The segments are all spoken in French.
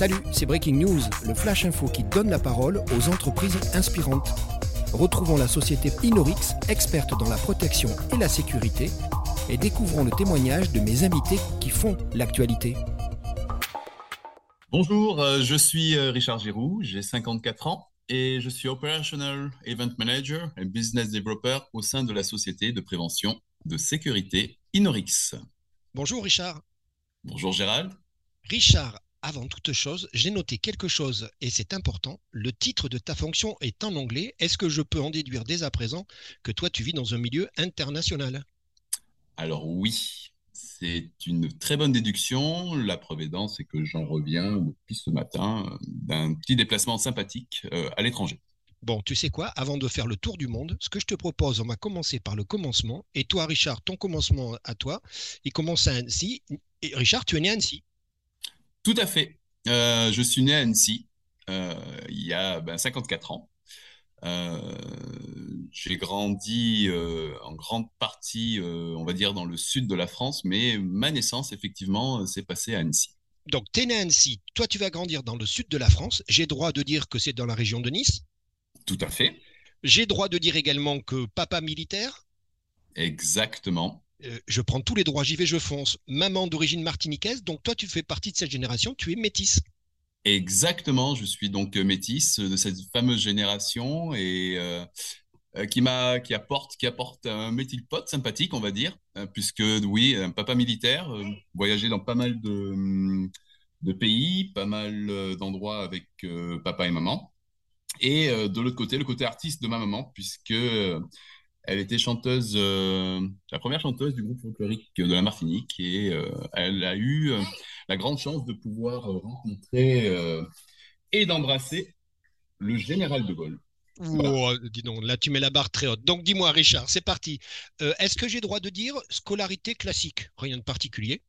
Salut, c'est Breaking News, le flash info qui donne la parole aux entreprises inspirantes. Retrouvons la société Inorix, experte dans la protection et la sécurité, et découvrons le témoignage de mes invités qui font l'actualité. Bonjour, euh, je suis euh, Richard Giroux, j'ai 54 ans et je suis Operational Event Manager et Business Developer au sein de la société de prévention de sécurité Inorix. Bonjour Richard. Bonjour Gérald. Richard, avant toute chose, j'ai noté quelque chose et c'est important. Le titre de ta fonction est en anglais. Est-ce que je peux en déduire dès à présent que toi tu vis dans un milieu international? Alors oui, c'est une très bonne déduction. La preuve étant, c'est que j'en reviens depuis ce matin euh, d'un petit déplacement sympathique euh, à l'étranger. Bon, tu sais quoi, avant de faire le tour du monde, ce que je te propose, on va commencer par le commencement. Et toi, Richard, ton commencement à toi, il commence à Annecy. Et Richard, tu es né à Annecy Tout à fait. Euh, je suis né à Annecy il y a 54 ben, ans. Euh, j'ai grandi euh, en grande partie, euh, on va dire, dans le sud de la France, mais ma naissance, effectivement, s'est passée à Annecy. Donc, tu es né à Annecy, toi, tu vas grandir dans le sud de la France. J'ai droit de dire que c'est dans la région de Nice Tout à fait. J'ai droit de dire également que papa militaire Exactement. Je prends tous les droits, j'y vais, je fonce. Maman d'origine martiniquaise, donc toi, tu fais partie de cette génération, tu es métisse. Exactement, je suis donc euh, métisse de cette fameuse génération et euh, euh, qui m'a qui apporte qui apporte un métier pote sympathique, on va dire, puisque oui, un papa militaire, voyagé dans pas mal de, de pays, pas mal d'endroits avec papa et maman. Et de l'autre côté, le côté artiste de ma maman, puisque elle était chanteuse, la première chanteuse du groupe folklorique de la Martinique, et elle a eu la grande chance de pouvoir euh, rencontrer euh, et d'embrasser le général de Gaulle. Oh, dis donc, là tu mets la barre très haute. Donc dis-moi Richard, c'est parti. Euh, est-ce que j'ai droit de dire scolarité classique? Rien de particulier?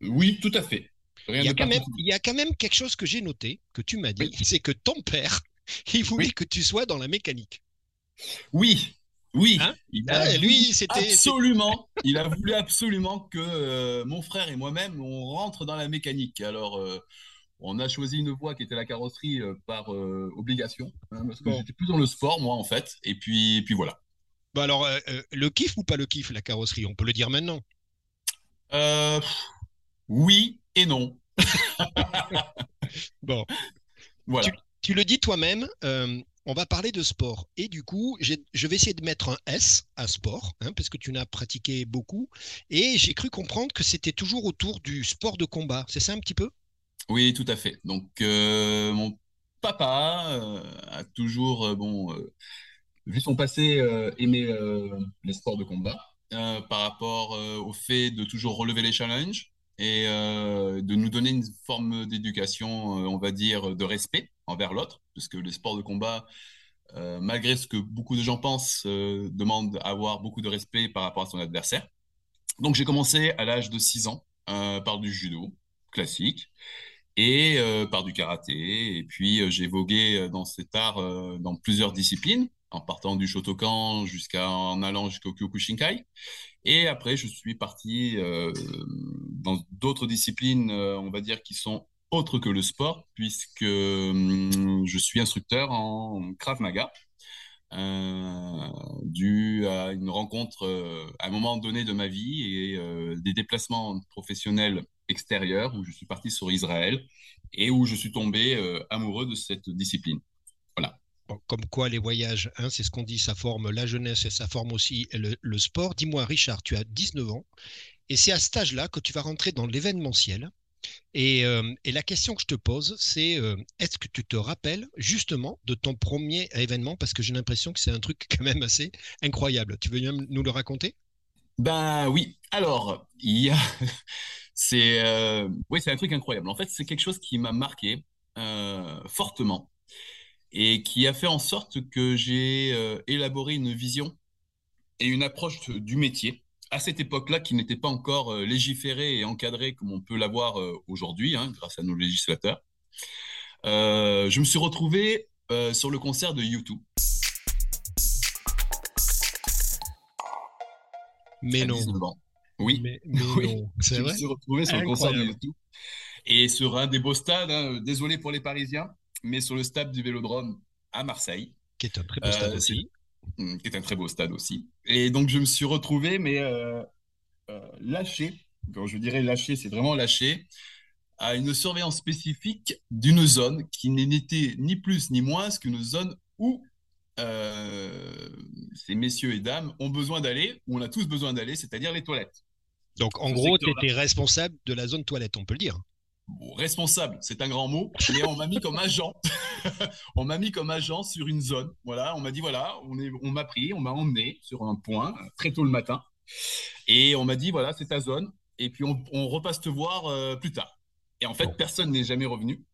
Oui, tout à fait. il, y a quand même, il y a quand même quelque chose que j'ai noté, que tu m'as dit, c'est que ton père, il voulait que tu sois dans la mécanique. Oui, oui, hein? Il a ah, lui, c'était absolument. il a voulu absolument que euh, mon frère et moi-même on rentre dans la mécanique. Alors, euh, on a choisi une voie qui était la carrosserie euh, par obligation, hein, parce que j'étais plus dans le sport moi en fait. Et puis, puis voilà. Bah alors, le kiff ou pas le kiff la carrosserie? On peut le dire maintenant. oui et non. bon. Voilà. Tu, le dis toi-même, on va parler de sport. Et du coup, je vais essayer de mettre un S à sport, hein, parce que tu n'as pratiqué beaucoup. Et j'ai cru comprendre que c'était toujours autour du sport de combat. C'est ça un petit peu? Oui, tout à fait. Donc, euh, mon papa euh, a toujours, euh, bon, vu son passé, aimé les sports de combat par rapport au fait de toujours relever les challenges et de nous donner une forme d'éducation, on va dire, de respect envers l'autre, puisque les sports de combat, euh, malgré ce que beaucoup de gens pensent, euh, demandent avoir beaucoup de respect par rapport à son adversaire. Donc j'ai commencé à l'âge de 6 ans euh, par du judo classique et par du karaté. Et puis j'ai vogué dans cet art dans plusieurs disciplines, en partant du Shotokan jusqu'à en allant jusqu'au Kyokushinkai. Et après, je suis parti dans d'autres disciplines, on va dire, qui sont autre que le sport, puisque hum, je suis instructeur en Krav Maga, euh, dû à une rencontre euh, à un moment donné de ma vie et euh, des déplacements professionnels extérieurs où je suis parti sur Israël et où je suis tombé amoureux de cette discipline. Voilà. comme quoi les voyages, hein, c'est ce qu'on dit, ça forme la jeunesse et ça forme aussi le sport. Dis-moi, Richard, tu as 19 ans et c'est à cet âge-là que tu vas rentrer dans l'événementiel. Euh, et, la question que je te pose, c'est euh, est-ce que tu te rappelles justement de ton premier événement? Parce que j'ai l'impression que c'est un truc quand même assez incroyable. Tu veux nous le raconter? Ben oui. Alors, il a. c'est euh, oui, c'est un truc incroyable. En fait, c'est quelque chose qui m'a marqué fortement et qui a fait en sorte que j'ai élaboré une vision et une approche du métier à cette époque-là, qui n'était pas encore euh, légiféré et encadré comme on peut l'avoir euh, aujourd'hui, hein, grâce à nos législateurs, euh, je me suis retrouvé sur le concert de YouTube. Mais non. Oui, mais, oui. je me suis retrouvé sur le concert de YouTube. Et sur un des beaux stades, hein, désolé pour les Parisiens, mais sur le stade du Vélodrome à Marseille. Qui est un très beau stade aussi. Hmm, qui est un très beau stade aussi. Et donc, je me suis retrouvé, mais lâché. Quand je dirais lâché, c'est vraiment lâché à une surveillance spécifique d'une zone qui n'était ni plus ni moins qu'une zone où euh, ces messieurs et dames ont besoin d'aller, où on a tous besoin d'aller, c'est-à-dire les toilettes. Donc en gros, tu étais responsable de la zone toilette, on peut le dire. Responsable, c'est un grand mot, mais on m'a mis comme agent. on m'a mis comme agent sur une zone. Voilà, on m'a dit voilà, on est, on m'a pris, on m'a emmené sur un point très tôt le matin, et on m'a dit voilà, c'est ta zone, et puis on, repasse te voir euh, plus tard. Et en fait, personne n'est jamais revenu.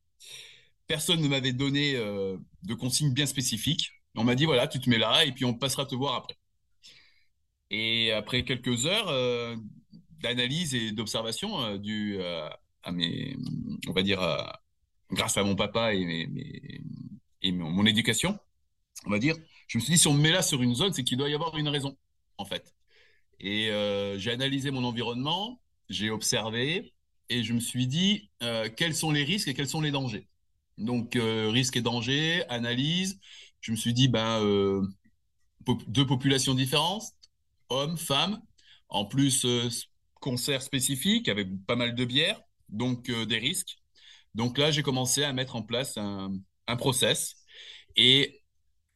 Personne ne m'avait donné euh, de consignes bien spécifiques. On m'a dit, voilà, tu te mets là et puis on passera te voir après. Et après quelques heures euh, d'analyse et d'observation euh, dû on va dire, grâce à mon papa et, mon, éducation, on va dire, je me suis dit, si on me met là sur une zone, c'est qu'il doit y avoir une raison, en fait. Et j'ai analysé mon environnement, j'ai observé, et je me suis dit euh, quels sont les risques et quels sont les dangers. Donc, euh, risques et dangers, analyse. Je me suis dit, ben, euh, deux populations différentes, hommes, femmes, en plus, concert spécifique avec pas mal de bières, donc des risques. Donc là, j'ai commencé à mettre en place un, un process. Et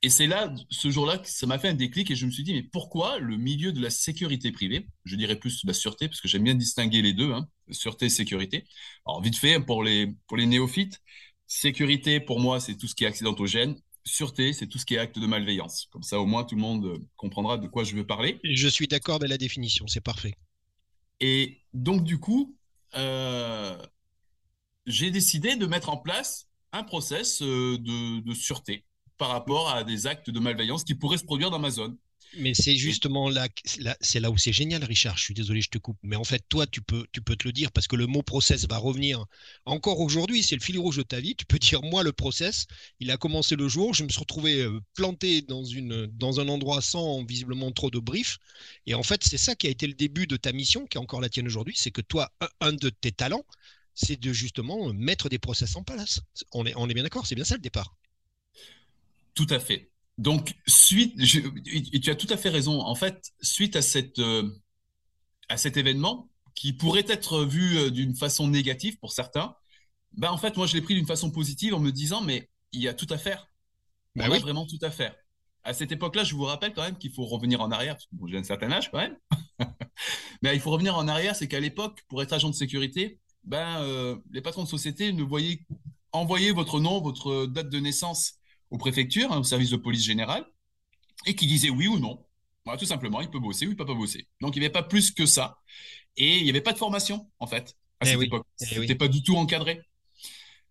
et c'est là, ce jour-là, que ça m'a fait un déclic et je me suis dit, mais pourquoi le milieu de la sécurité privée, je dirais plus la sûreté, parce que j'aime bien distinguer les deux, hein, sûreté et sécurité. Alors, vite fait, pour les, pour les néophytes, sécurité, pour moi, c'est tout ce qui est accidentogène. Sûreté, c'est tout ce qui est acte de malveillance. Comme ça, au moins, tout le monde comprendra de quoi je veux parler. Je suis d'accord avec la définition, c'est parfait. Et donc, du coup, euh, j'ai décidé de mettre en place un process euh, de, de sûreté par rapport à des actes de malveillance qui pourraient se produire dans ma zone. Mais c'est justement là, c'est là où c'est génial, Richard. Je suis désolé, je te coupe. Mais en fait, toi, tu peux, tu peux te le dire parce que le mot process va revenir encore aujourd'hui. C'est le fil rouge de ta vie. Tu peux dire, moi, le process, il a commencé le jour. Je me suis retrouvé euh, planté dans, une, dans un endroit sans visiblement trop de briefs. Et en fait, c'est ça qui a été le début de ta mission, qui est encore la tienne aujourd'hui. C'est que toi, un, de tes talents, c'est de justement mettre des process en place. On est, on est bien d'accord. C'est bien ça le départ? Tout à fait. Donc, suite, tu as tout à fait raison. En fait, suite à, cette, euh, à cet événement, qui pourrait être vu euh, d'une façon négative pour certains, ben, en fait, moi, je l'ai pris d'une façon positive en me disant, mais il y a tout à faire. Ben On a vraiment tout à faire. À cette époque-là, je vous rappelle quand même qu'il faut revenir en arrière, parce que j'ai un certain âge quand même. mais il faut revenir en arrière, c'est qu'à l'époque, pour être agent de sécurité, ben, euh, les patrons de société ne voyaient, envoyer votre nom, votre date de naissance aux préfectures, hein, au service de police générale, et qui disait oui ou non. Voilà, tout simplement, il peut bosser ou il peut pas bosser. Donc, il n'y avait pas plus que ça. Et il n'y avait pas de formation, en fait, à eh cette époque. Eh c'était pas du tout encadré.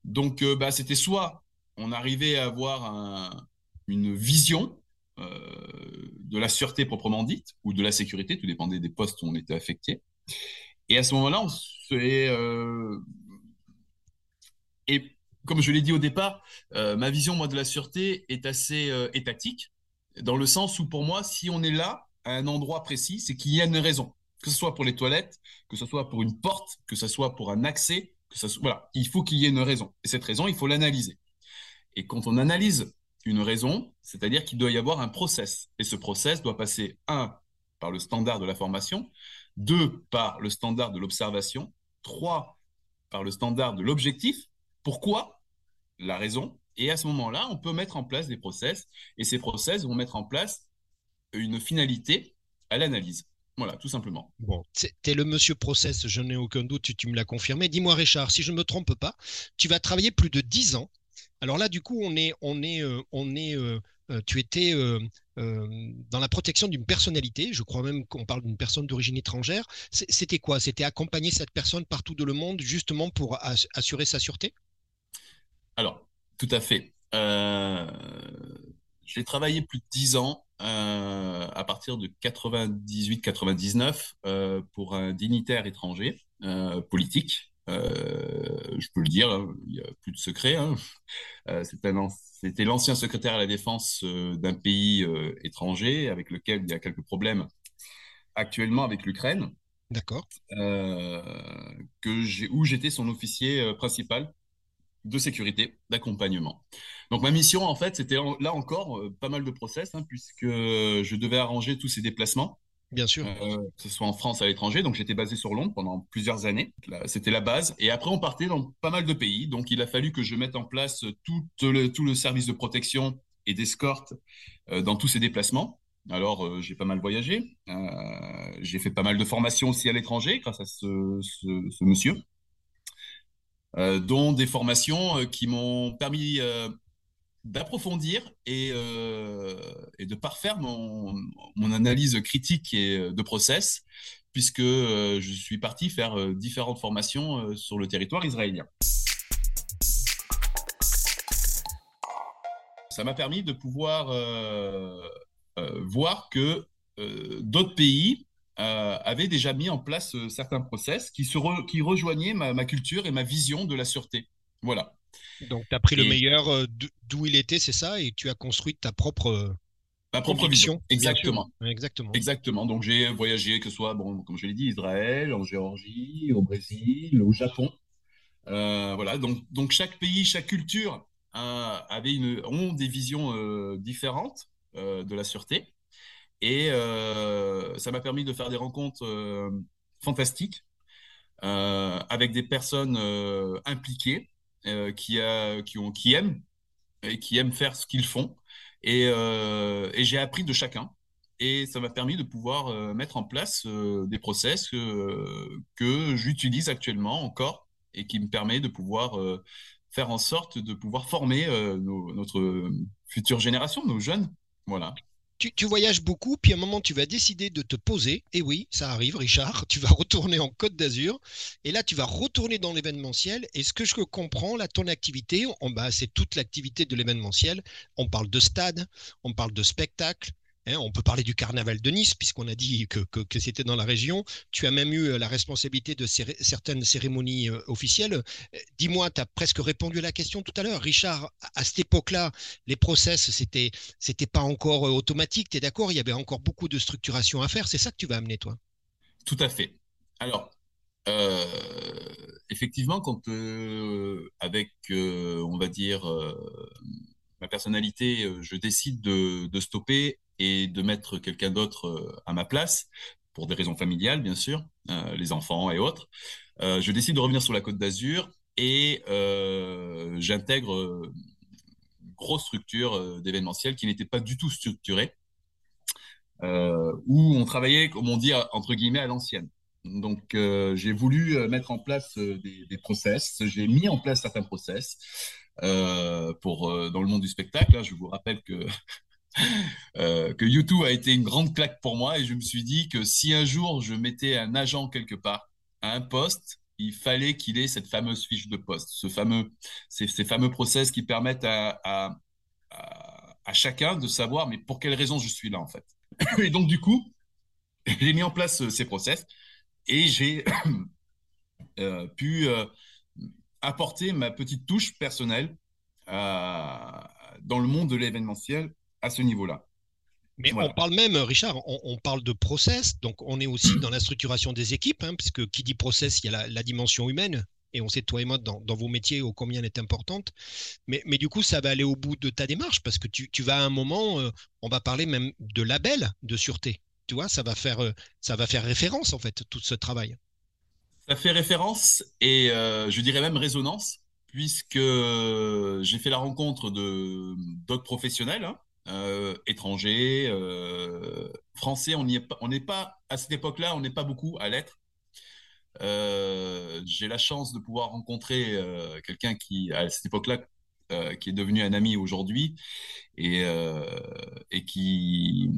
Donc, euh, bah, c'était soit on arrivait à avoir une vision euh, de la sûreté proprement dite, ou de la sécurité, tout dépendait des postes où on était affecté. Et à ce moment-là, on se fait... Euh, et comme je l'ai dit au départ, euh, ma vision moi de la sûreté est assez euh, étatique, dans le sens où pour moi, si on est là à un endroit précis, c'est qu'il y a une raison, que ce soit pour les toilettes, que ce soit pour une porte, que ce soit pour un accès, voilà, il faut qu'il y ait une raison. Et cette raison, il faut l'analyser. Et quand on analyse une raison, c'est-à-dire qu'il doit y avoir un process. Et ce process doit passer un par le standard de la formation, deux par le standard de l'observation, trois par le standard de l'objectif. Pourquoi? La raison. Et à ce moment-là, on peut mettre en place des process. Et ces process vont mettre en place une finalité à l'analyse. Voilà, tout simplement. Bon, tu es le monsieur process, je n'ai aucun doute, tu, me l'as confirmé. Dis-moi, Richard, si je ne me trompe pas, tu vas travailler plus de 10 ans. Alors là, du coup, on est, on est, euh, on est, euh, euh, tu étais dans la protection d'une personnalité. Je crois même qu'on parle d'une personne d'origine étrangère. C'était quoi? C'était accompagner cette personne partout dans le monde, justement pour assurer sa sûreté? Alors, tout à fait. Euh, j'ai travaillé plus de 10 ans euh, à partir de 98-99 euh, pour un dignitaire étranger politique. je peux le dire, hein, il n'y a plus de secret. Hein. C'était l'ancien secrétaire à la défense d'un pays étranger avec lequel il y a quelques problèmes actuellement avec l'Ukraine. D'accord. où j'étais son officier principal de sécurité, d'accompagnement. Donc ma mission, en fait, c'était là encore pas mal de process, hein, puisque je devais arranger tous ces déplacements. Bien sûr. que ce soit en France, à l'étranger. Donc j'étais basé sur Londres pendant plusieurs années. C'était la base. Et après, on partait dans pas mal de pays. Donc il a fallu que je mette en place tout le, tout le service de protection et d'escorte dans tous ces déplacements. Alors, euh, j'ai pas mal voyagé. Euh, j'ai fait pas mal de formations aussi à l'étranger grâce à ce, monsieur, euh, dont des formations qui m'ont permis d'approfondir et, de parfaire mon, analyse critique et de process, puisque je suis parti faire différentes formations sur le territoire israélien. Ça m'a permis de pouvoir euh, voir que euh, d'autres pays euh, avaient déjà mis en place certains process qui, se qui rejoignaient ma, culture et ma vision de la sûreté. Voilà. Donc, tu as pris le meilleur d'où il était, c'est ça, et tu as construit ta propre ma propre vision. Exactement. Exactement. Exactement. Donc j'ai voyagé, que ce soit, bon, comme je l'ai dit, Israël, en Géorgie, au Brésil, au Japon. voilà. Donc, donc chaque pays, chaque culture avait une, ont des visions différentes. Euh, de la sûreté. Et euh, ça m'a permis de faire des rencontres euh, fantastiques avec des personnes impliquées qui, a, qui, ont, qui aiment et qui aiment faire ce qu'ils font. Et, et j'ai appris de chacun. Et ça m'a permis de pouvoir mettre en place des process que j'utilise actuellement encore et qui me permet de pouvoir faire en sorte de pouvoir former notre future génération, nos jeunes, voilà. Tu, voyages beaucoup, puis à un moment, tu vas décider de te poser. Et oui, ça arrive, Richard. Tu vas retourner en Côte d'Azur. Et là, tu vas retourner dans l'événementiel. Et ce que je comprends, là, ton activité, bah, c'est toute l'activité de l'événementiel. On parle de stade, on parle de spectacle, Hein, on peut parler du carnaval de Nice, puisqu'on a dit que, c'était dans la région. Tu as même eu euh, la responsabilité de certaines cérémonies euh, officielles. Euh, dis-moi, tu as presque répondu à la question tout à l'heure. Richard, à, cette époque-là, les process, c'était, c'était pas encore automatique. Tu es d'accord? Il y avait encore beaucoup de structuration à faire. C'est ça que tu vas amener, toi? Tout à fait. Alors, effectivement, quand avec, on va dire, ma personnalité, je décide de stopper et de mettre quelqu'un d'autre euh, à ma place, pour des raisons familiales, bien sûr, euh, les enfants et autres. Euh, je décide de revenir sur la Côte d'Azur et j'intègre une grosse structure d'événementiel qui n'était pas du tout structurée, où on travaillait, comme on dit, entre guillemets, à l'ancienne. Donc, j'ai voulu mettre en place des, des process. J'ai mis en place certains process pour dans le monde du spectacle. je vous rappelle que euh, que YouTube a été une grande claque pour moi et je me suis dit que si un jour je mettais un agent quelque part à un poste, il fallait qu'il ait cette fameuse fiche de poste, ce fameux, ces, fameux process qui permettent à, à, chacun de savoir mais pour quelle raison je suis là en fait. Et donc du coup, j'ai mis en place euh, ces process et j'ai euh, pu apporter ma petite touche personnelle dans le monde de l'événementiel à ce niveau-là. Mais on parle même, Richard, on, parle de process, donc on est aussi dans la structuration des équipes, hein, puisque qui dit process, il y a la, dimension humaine, et on sait, toi et moi, dans, vos métiers, ô combien elle est importante. Mais, mais, du coup, ça va aller au bout de ta démarche, parce que tu, vas à un moment, euh, on va parler même de label de sûreté. Tu vois, ça va faire, euh, ça va faire référence, en fait, tout ce travail. Ça fait référence et euh, je dirais même résonance, puisque j'ai fait la rencontre de d'autres professionnels. Hein, euh, étrangers, euh, français, on n'est pas, à cette époque-là, on n'est pas beaucoup à l'être. Euh, j'ai la chance de pouvoir rencontrer quelqu'un qui, à cette époque-là, qui est devenu un ami aujourd'hui et, qui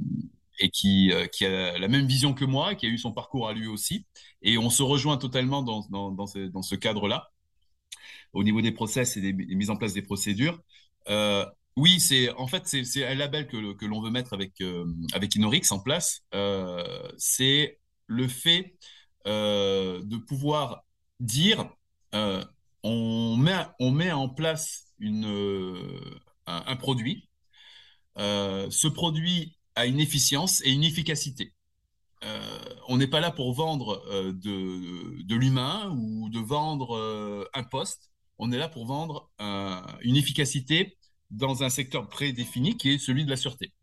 a la même vision que moi, qui a eu son parcours à lui aussi. Et on se rejoint totalement dans, ce, cadre-là, au niveau des process et des, mises en place des procédures. Euh, oui, c'est en fait c'est un label que, l'on veut mettre avec euh, Inorix en place. Euh, c'est le fait euh, de pouvoir dire on met en place un, produit. ce produit a une efficience et une efficacité. on n'est pas là pour vendre de l'humain ou de vendre un poste. On est là pour vendre une efficacité dans un secteur prédéfini qui est celui de la sûreté.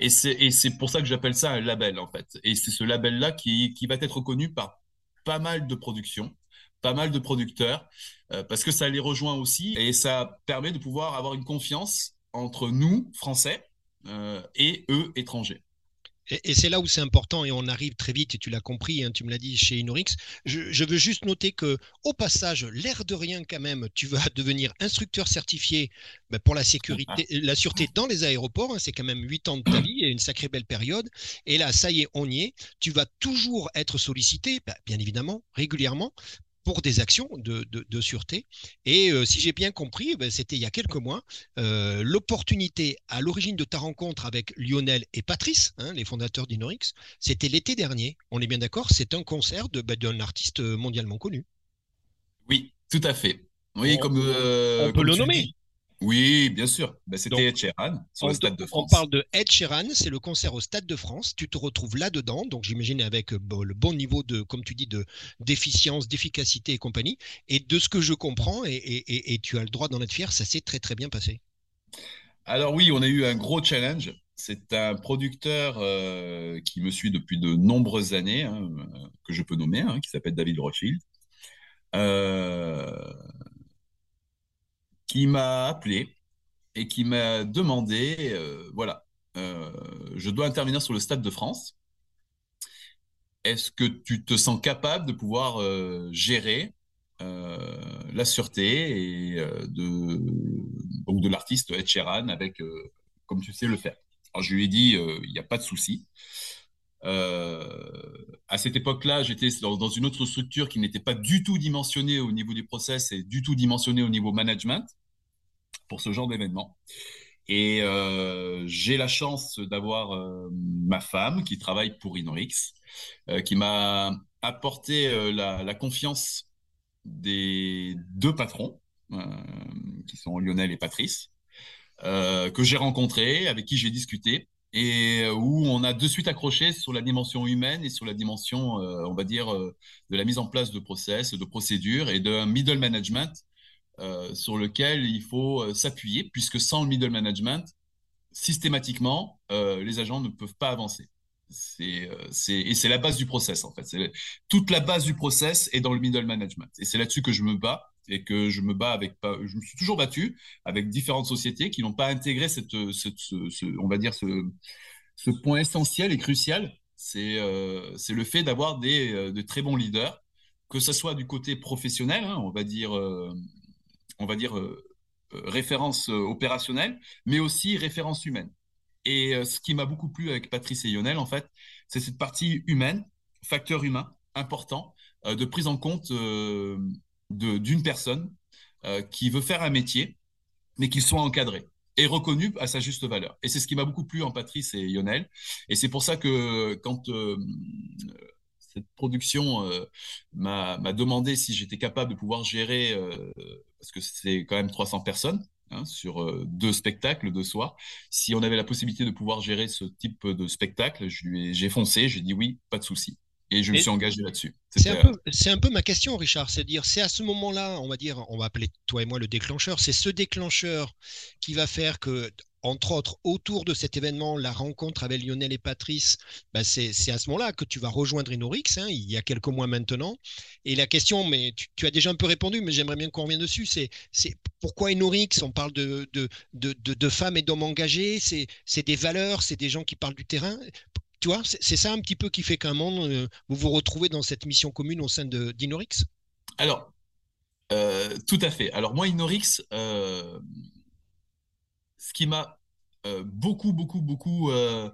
Et c'est pour ça que j'appelle ça un label, en fait. Et c'est ce label-là qui, qui, va être reconnu par pas mal de productions, pas mal de producteurs, euh, parce que ça les rejoint aussi et ça permet de pouvoir avoir une confiance entre nous, Français, euh, et eux, étrangers. Et, c'est là où c'est important et on arrive très vite, et tu l'as compris, hein, tu me l'as dit chez Inorix. Je, veux juste noter que, au passage, l'air de rien quand même, tu vas devenir instructeur certifié ben, pour la sécurité, la sûreté dans les aéroports. Hein, c'est quand même huit ans de ta vie et une sacrée belle période. Et là, ça y est, on y est. Tu vas toujours être sollicité, ben, bien évidemment, régulièrement, pour des actions de, sûreté. Et euh, si j'ai bien compris, ben, c'était il y a quelques mois, euh, l'opportunité à l'origine de ta rencontre avec Lionel et Patrice, hein, les fondateurs d'Inorix, c'était l'été dernier. On est bien d'accord, c'est un concert ben, d'un artiste mondialement connu. Oui, tout à fait. Oui, comme, euh, on peut le nommer. Oui, bien sûr. Ben, c'était Ed Sheeran sur le Stade de France. On parle de Ed Sheeran, c'est le concert au Stade de France. Tu te retrouves là-dedans, donc j'imagine avec euh, le bon niveau de, comme tu dis, de d'efficience, d'efficacité et compagnie. Et de ce que je comprends, et, tu as le droit d'en être fier, ça s'est très très bien passé. Alors oui, on a eu un gros challenge. C'est un producteur euh, qui me suit depuis de nombreuses années, hein, euh, que je peux nommer, hein, qui s'appelle David Rothschild. Euh, qui m'a appelé et qui m'a demandé, euh, voilà, euh, je dois intervenir sur le Stade de France. Est-ce que tu te sens capable de pouvoir euh, gérer la sûreté et de, de l'artiste Ed Sheeran avec, comme tu sais le faire? Alors je lui ai dit, il n'y a pas de souci. à cette époque-là, j'étais dans, dans, une autre structure qui n'était pas du tout dimensionnée au niveau du process et du tout dimensionnée au niveau management pour ce genre d'événement. Et euh, j'ai la chance d'avoir euh, ma femme qui travaille pour Inorix, euh, qui m'a apporté la, confiance des deux patrons, qui sont Lionel et Patrice, que j'ai rencontrés, avec qui j'ai discuté, et où on a de suite accroché sur la dimension humaine et sur la dimension, on va dire, de la mise en place de process, de procédures et d'un middle management euh, sur lequel il faut euh, s'appuyer, puisque sans le middle management, systématiquement, euh, les agents ne peuvent pas avancer. C'est, et c'est la base du process, en fait. toute la base du process est dans le middle management. Et c'est là-dessus que je me bats et que je me bats avec, je me suis toujours battu avec différentes sociétés qui n'ont pas intégré cette, ce, on va dire, ce point essentiel et crucial. C'est, c'est le fait d'avoir des, de très bons leaders, que ce soit du côté professionnel, hein, on va dire, on va dire, euh, euh, référence euh, opérationnelle, mais aussi référence humaine. Et ce qui m'a beaucoup plu avec Patrice et Lionel, en fait, c'est cette partie humaine, facteur humain important, de prise en compte d'une personne qui veut faire un métier, mais qu'il soit encadré et reconnu à sa juste valeur. Et c'est ce qui m'a beaucoup plu en Patrice et Lionel. Et c'est pour ça que quand cette production m'a demandé si j'étais capable de pouvoir gérer parce que c'est quand même 300 personnes hein, sur euh, deux spectacles de soir. Si on avait la possibilité de pouvoir gérer ce type de spectacle, j'ai foncé, j'ai dit oui, pas de souci. Et je me suis engagé là-dessus. C'est un, un, peu ma question, Richard. C'est dire, c'est à ce moment-là, on va dire, on va appeler toi et moi le déclencheur. C'est ce déclencheur qui va faire que entre autres, autour de cet événement, la rencontre avec Lionel et Patrice, bah, c'est à ce moment-là que tu vas rejoindre Inorix, hein, il y a quelques mois maintenant. Et la question, mais tu, as déjà un peu répondu, mais j'aimerais bien qu'on revienne dessus, c'est pourquoi Inorix On parle de, de, de, femmes et d'hommes engagés, c'est des valeurs, c'est des gens qui parlent du terrain. Tu vois, c'est ça un petit peu qui fait qu'un monde, euh, vous vous retrouvez dans cette mission commune au sein d'Inorix? Alors, euh, tout à fait. Alors moi, Inorix, euh, ce qui m'a euh, beaucoup, beaucoup, beaucoup, euh,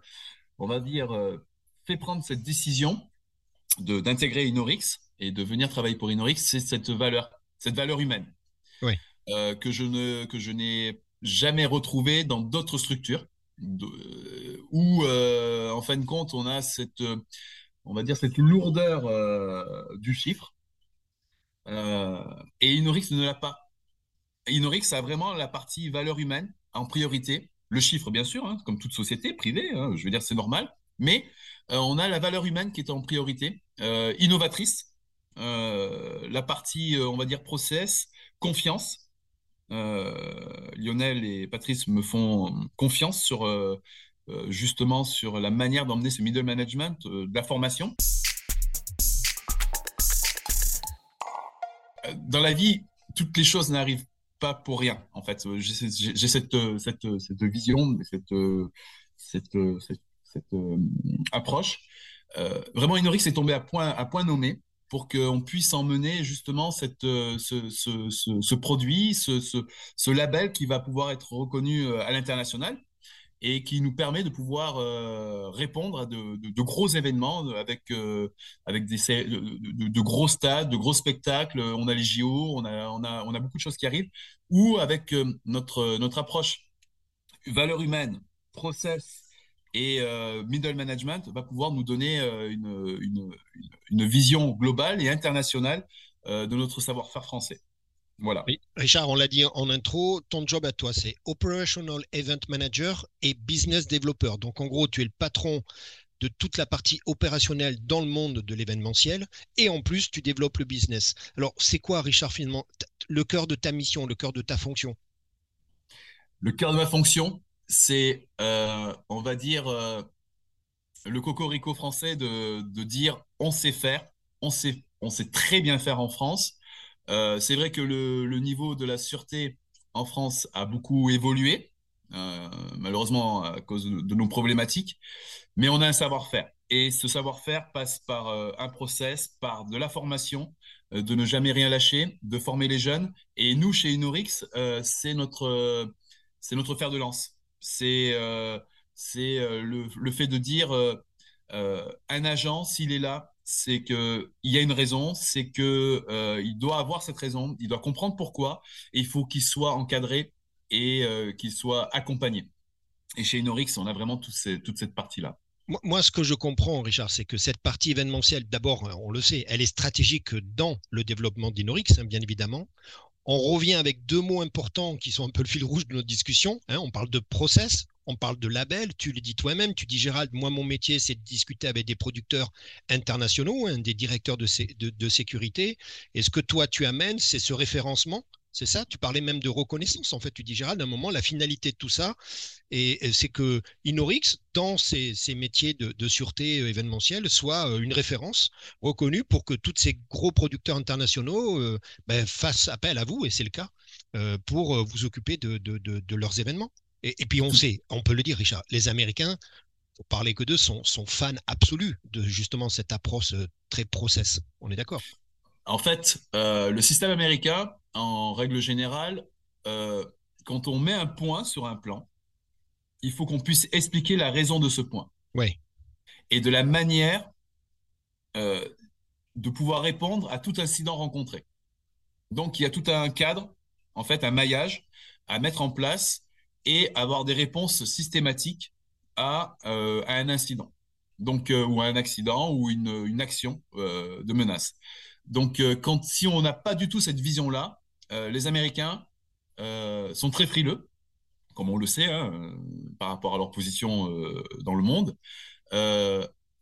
on va dire, euh, fait prendre cette décision d'intégrer Inorix et de venir travailler pour Inorix, c'est cette valeur, cette valeur humaine que je ne que je n'ai jamais retrouvée dans d'autres structures où, en fin de compte, on a cette, on va dire, cette lourdeur du chiffre. et Inorix ne l'a pas. Inorix a vraiment la partie valeur humaine en priorité le chiffre, bien sûr, hein, comme toute société privée, hein, je veux dire, c'est normal, mais on a la valeur humaine qui est en priorité, innovatrice, la partie, on va dire, process, confiance. Lionel et Patrice me font confiance sur justement sur la manière d'emmener ce middle management de la formation. Dans la vie, toutes les choses n'arrivent pas pour rien, en fait. J'ai cette, cette, cette, vision, cette, cette, cette, euh, approche. Euh, vraiment, Inorix est tombé à point, à point nommé pour qu'on puisse emmener justement cette, euh, ce, ce, ce, produit, ce, label qui va pouvoir être reconnu à l'international et qui nous permet de pouvoir répondre à de, gros événements avec, avec des, de, gros stades, de gros spectacles. On a les JO, on a, on a, on a beaucoup de choses qui arrivent, ou avec notre, notre approche valeur humaine, process et middle management va pouvoir nous donner une, une, vision globale et internationale de notre savoir-faire français. Voilà. Richard, on l'a dit en intro, ton job à toi, c'est Operational Event Manager et Business Developer. Donc, en gros, tu es le patron de toute la partie opérationnelle dans le monde de l'événementiel et en plus, tu développes le business. Alors, c'est quoi, Richard, finalement, le cœur de ta mission, le cœur de ta fonction? Le cœur de ma fonction, c'est, euh, on va dire, euh, le cocorico français de, de, dire on sait faire, on sait, on sait très bien faire en France euh, c'est vrai que le, niveau de la sûreté en France a beaucoup évolué, euh, malheureusement à cause de, nos problématiques, mais on a un savoir-faire. Et ce savoir-faire passe par euh, un process, par de la formation, de ne jamais rien lâcher, de former les jeunes. Et nous, chez Inorix, c'est notre, c'est notre fer de lance. C'est le, le, fait de dire un agent, s'il est là, c'est qu'il y a une raison, c'est qu'il euh, doit avoir cette raison, il doit comprendre pourquoi, et il faut qu'il soit encadré et euh, qu'il soit accompagné. Et chez Inorix, on a vraiment toute cette partie-là. Moi, ce que je comprends, Richard, c'est que cette partie événementielle, d'abord, on le sait, elle est stratégique dans le développement d'Inorix, hein, bien évidemment. On revient avec deux mots importants qui sont un peu le fil rouge de notre discussion. Hein. on parle de process, on parle de label. Tu le dis toi-même. Tu dis, Gérald, moi, mon métier, c'est de discuter avec des producteurs internationaux, hein, des directeurs de, de, sécurité. Et ce que toi, tu amènes, c'est ce référencement c'est ça Tu parlais même de reconnaissance. En fait, tu dis, Gérald, à un moment, la finalité de tout ça, et, c'est que Inorix, dans ses, métiers de, sûreté euh, événementielle, soit euh, une référence reconnue pour que tous ces gros producteurs internationaux euh, ben, fassent appel à vous, et c'est le cas, pour vous occuper de, leurs événements. Et, puis, on sait, on peut le dire, Richard, les Américains, pour parler que d'eux, sont, sont fans absolus de justement cette approche très process. On est d'accord? En fait, le système américain, en règle générale, euh, quand on met un point sur un plan, il faut qu'on puisse expliquer la raison de ce point. Oui. Et de la manière euh, de pouvoir répondre à tout incident rencontré. Donc, il y a tout un cadre, en fait, un maillage à mettre en place et avoir des réponses systématiques à, euh, à un incident. Donc, ou à un accident ou une, une action de menace. Donc, quand, si on n'a pas du tout cette vision-là, euh, les Américains euh, sont très frileux, comme on le sait, hein, euh, par rapport à leur position dans le monde.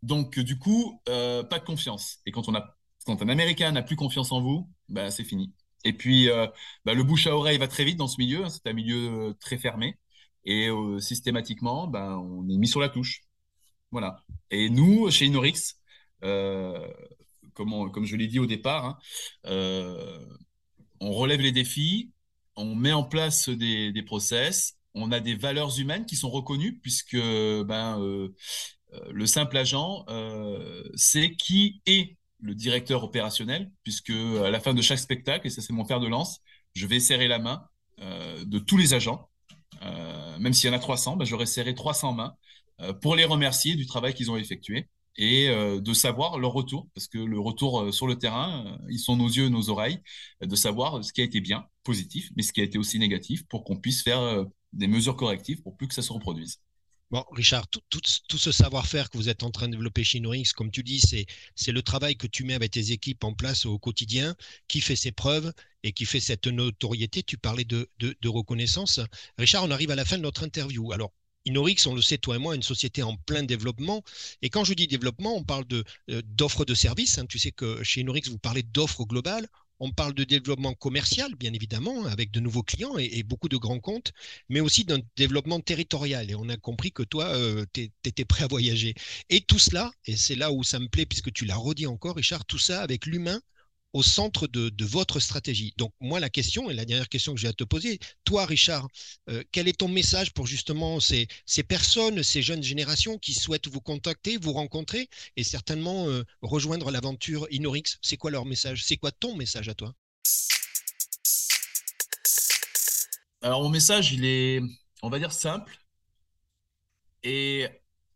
donc, du coup, pas de confiance. Et quand un Américain n'a plus confiance en vous, bah, c'est fini. Et puis, bah, le bouche à oreille va très vite dans ce milieu. Hein, c'est un milieu très fermé. Et systématiquement, bah, on est mis sur la touche. Voilà. Et nous, chez Inorix, comme, je l'ai dit au départ, hein, on relève les défis, on met en place des, process, on a des valeurs humaines qui sont reconnues puisque ben, euh, euh, le simple agent euh, sait qui est le directeur opérationnel, puisque à la fin de chaque spectacle, et ça c'est mon fer de lance, je vais serrer la main de tous les agents. même s'il y en a 300, ben, j'aurai serré 300 mains pour les remercier du travail qu'ils ont effectué et euh, de savoir leur retour, parce que le retour euh, sur le terrain, euh, ils sont nos yeux, nos oreilles, de savoir ce qui a été bien, positif, mais ce qui a été aussi négatif, pour qu'on puisse faire des mesures correctives pour plus que ça se reproduise. Bon, Richard, tout, ce savoir-faire que vous êtes en train de développer chez Norix, comme tu dis, c'est le travail que tu mets avec tes équipes en place au quotidien, qui fait ses preuves et qui fait cette notoriété. Tu parlais de, de reconnaissance. Richard, on arrive à la fin de notre interview. Alors, Inorix, on le sait, toi et moi, une société en plein développement. Et quand je dis développement, on parle euh, d'offres de, services. Hein. Tu sais que chez Inorix, vous parlez d'offres globales. On parle de développement commercial, bien évidemment, avec de nouveaux clients et, beaucoup de grands comptes, mais aussi d'un développement territorial. Et on a compris que toi, euh, tu étais prêt à voyager. Et tout cela, et c'est là où ça me plaît, puisque tu l'as redit encore, Richard, tout ça avec l'humain au centre de, votre stratégie. Donc moi, la question, et la dernière question que j'ai à te poser, toi, Richard, euh, quel est ton message pour justement ces, ces, personnes, ces jeunes générations qui souhaitent vous contacter, vous rencontrer et certainement euh, rejoindre l'aventure Inorix? C'est quoi leur message? C'est quoi ton message à toi? Alors mon message, il est, on va dire, simple et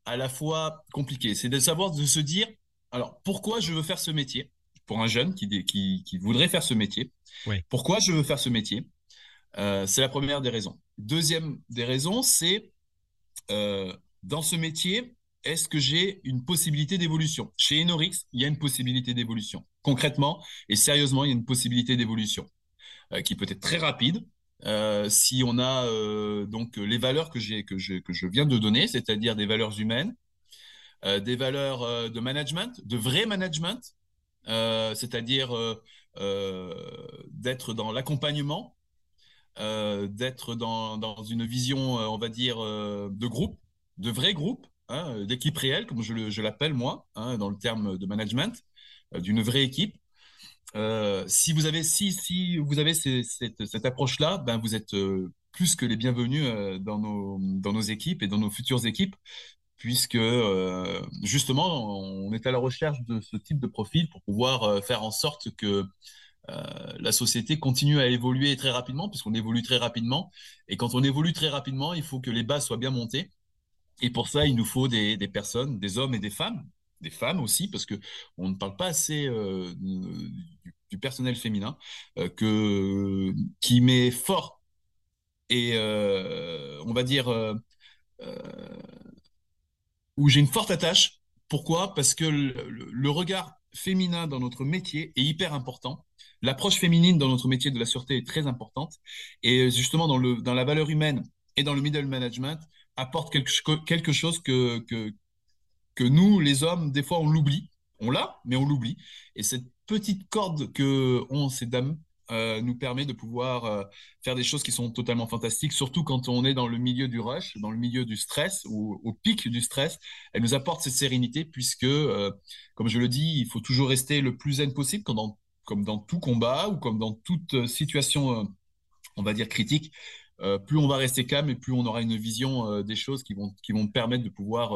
à la fois compliqué. C'est de savoir, de se dire, alors pourquoi je veux faire ce métier? Pour un jeune qui, qui, voudrait faire ce métier. Pourquoi je veux faire ce métier? Euh, C'est la première des raisons. Deuxième des raisons, c'est euh, dans ce métier, est-ce que j'ai une possibilité d'évolution? Chez Enorix, il y a une possibilité d'évolution. Concrètement et sérieusement, il y a une possibilité d'évolution euh, qui peut être très rapide. si on a donc les valeurs que, j'ai, que, je, que je viens de donner, c'est-à-dire des valeurs humaines, des valeurs de management, de vrai management, c'est-à-dire euh, euh, d'être dans l'accompagnement, d'être dans, une vision, on va dire, de groupe, de vrai groupe, hein, d'équipe réelle, comme je, l'appelle moi, hein, dans le terme de management, d'une vraie équipe. si vous avez, si, si vous avez cette, approche-là, ben vous êtes plus que les bienvenus dans, nos, dans nos équipes et dans nos futures équipes, puisque euh, justement, on est à la recherche de ce type de profil pour pouvoir euh, faire en sorte que euh, la société continue à évoluer très rapidement, puisqu'on évolue très rapidement. Et quand on évolue très rapidement, il faut que les bases soient bien montées. Et pour ça, il nous faut des, personnes, des hommes et des femmes, des femmes aussi, parce que on ne parle pas assez du, personnel féminin, que, qui met fort et on va dire où j'ai une forte attache. Pourquoi? Parce que le, regard féminin dans notre métier est hyper important. L'approche féminine dans notre métier de la sûreté est très importante. Et justement, dans, le, dans la valeur humaine et dans le middle management, apporte quelque, quelque chose que, que, que nous, les hommes, des fois, on l'oublie. On l'a, mais on l'oublie. Et cette petite corde que ont ces dames euh, nous permet de pouvoir euh, faire des choses qui sont totalement fantastiques, surtout quand on est dans le milieu du rush, dans le milieu du stress ou au pic du stress. Elle nous apporte cette sérénité puisque, euh, comme je le dis, il faut toujours rester le plus zen possible, comme dans, tout combat ou comme dans toute situation, on va dire, critique. plus on va rester calme et plus on aura une vision des choses qui vont, qui vont permettre de pouvoir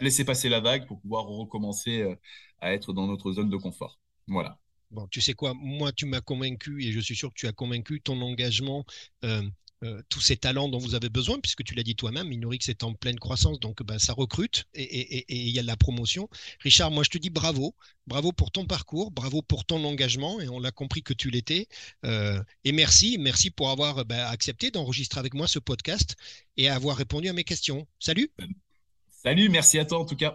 laisser passer la vague pour pouvoir recommencer à être dans notre zone de confort. Voilà. Bon, tu sais quoi, moi, tu m'as convaincu et je suis sûr que tu as convaincu ton engagement, euh, euh, tous ces talents dont vous avez besoin, puisque tu l'as dit toi-même, Inorix est en pleine croissance, donc ben, ça recrute et il y a de la promotion. Richard, moi, je te dis bravo, bravo pour ton parcours, bravo pour ton engagement, et on l'a compris que tu l'étais. Euh, et merci, merci pour avoir ben, accepté d'enregistrer avec moi ce podcast et avoir répondu à mes questions. Salut Salut, merci à toi en tout cas.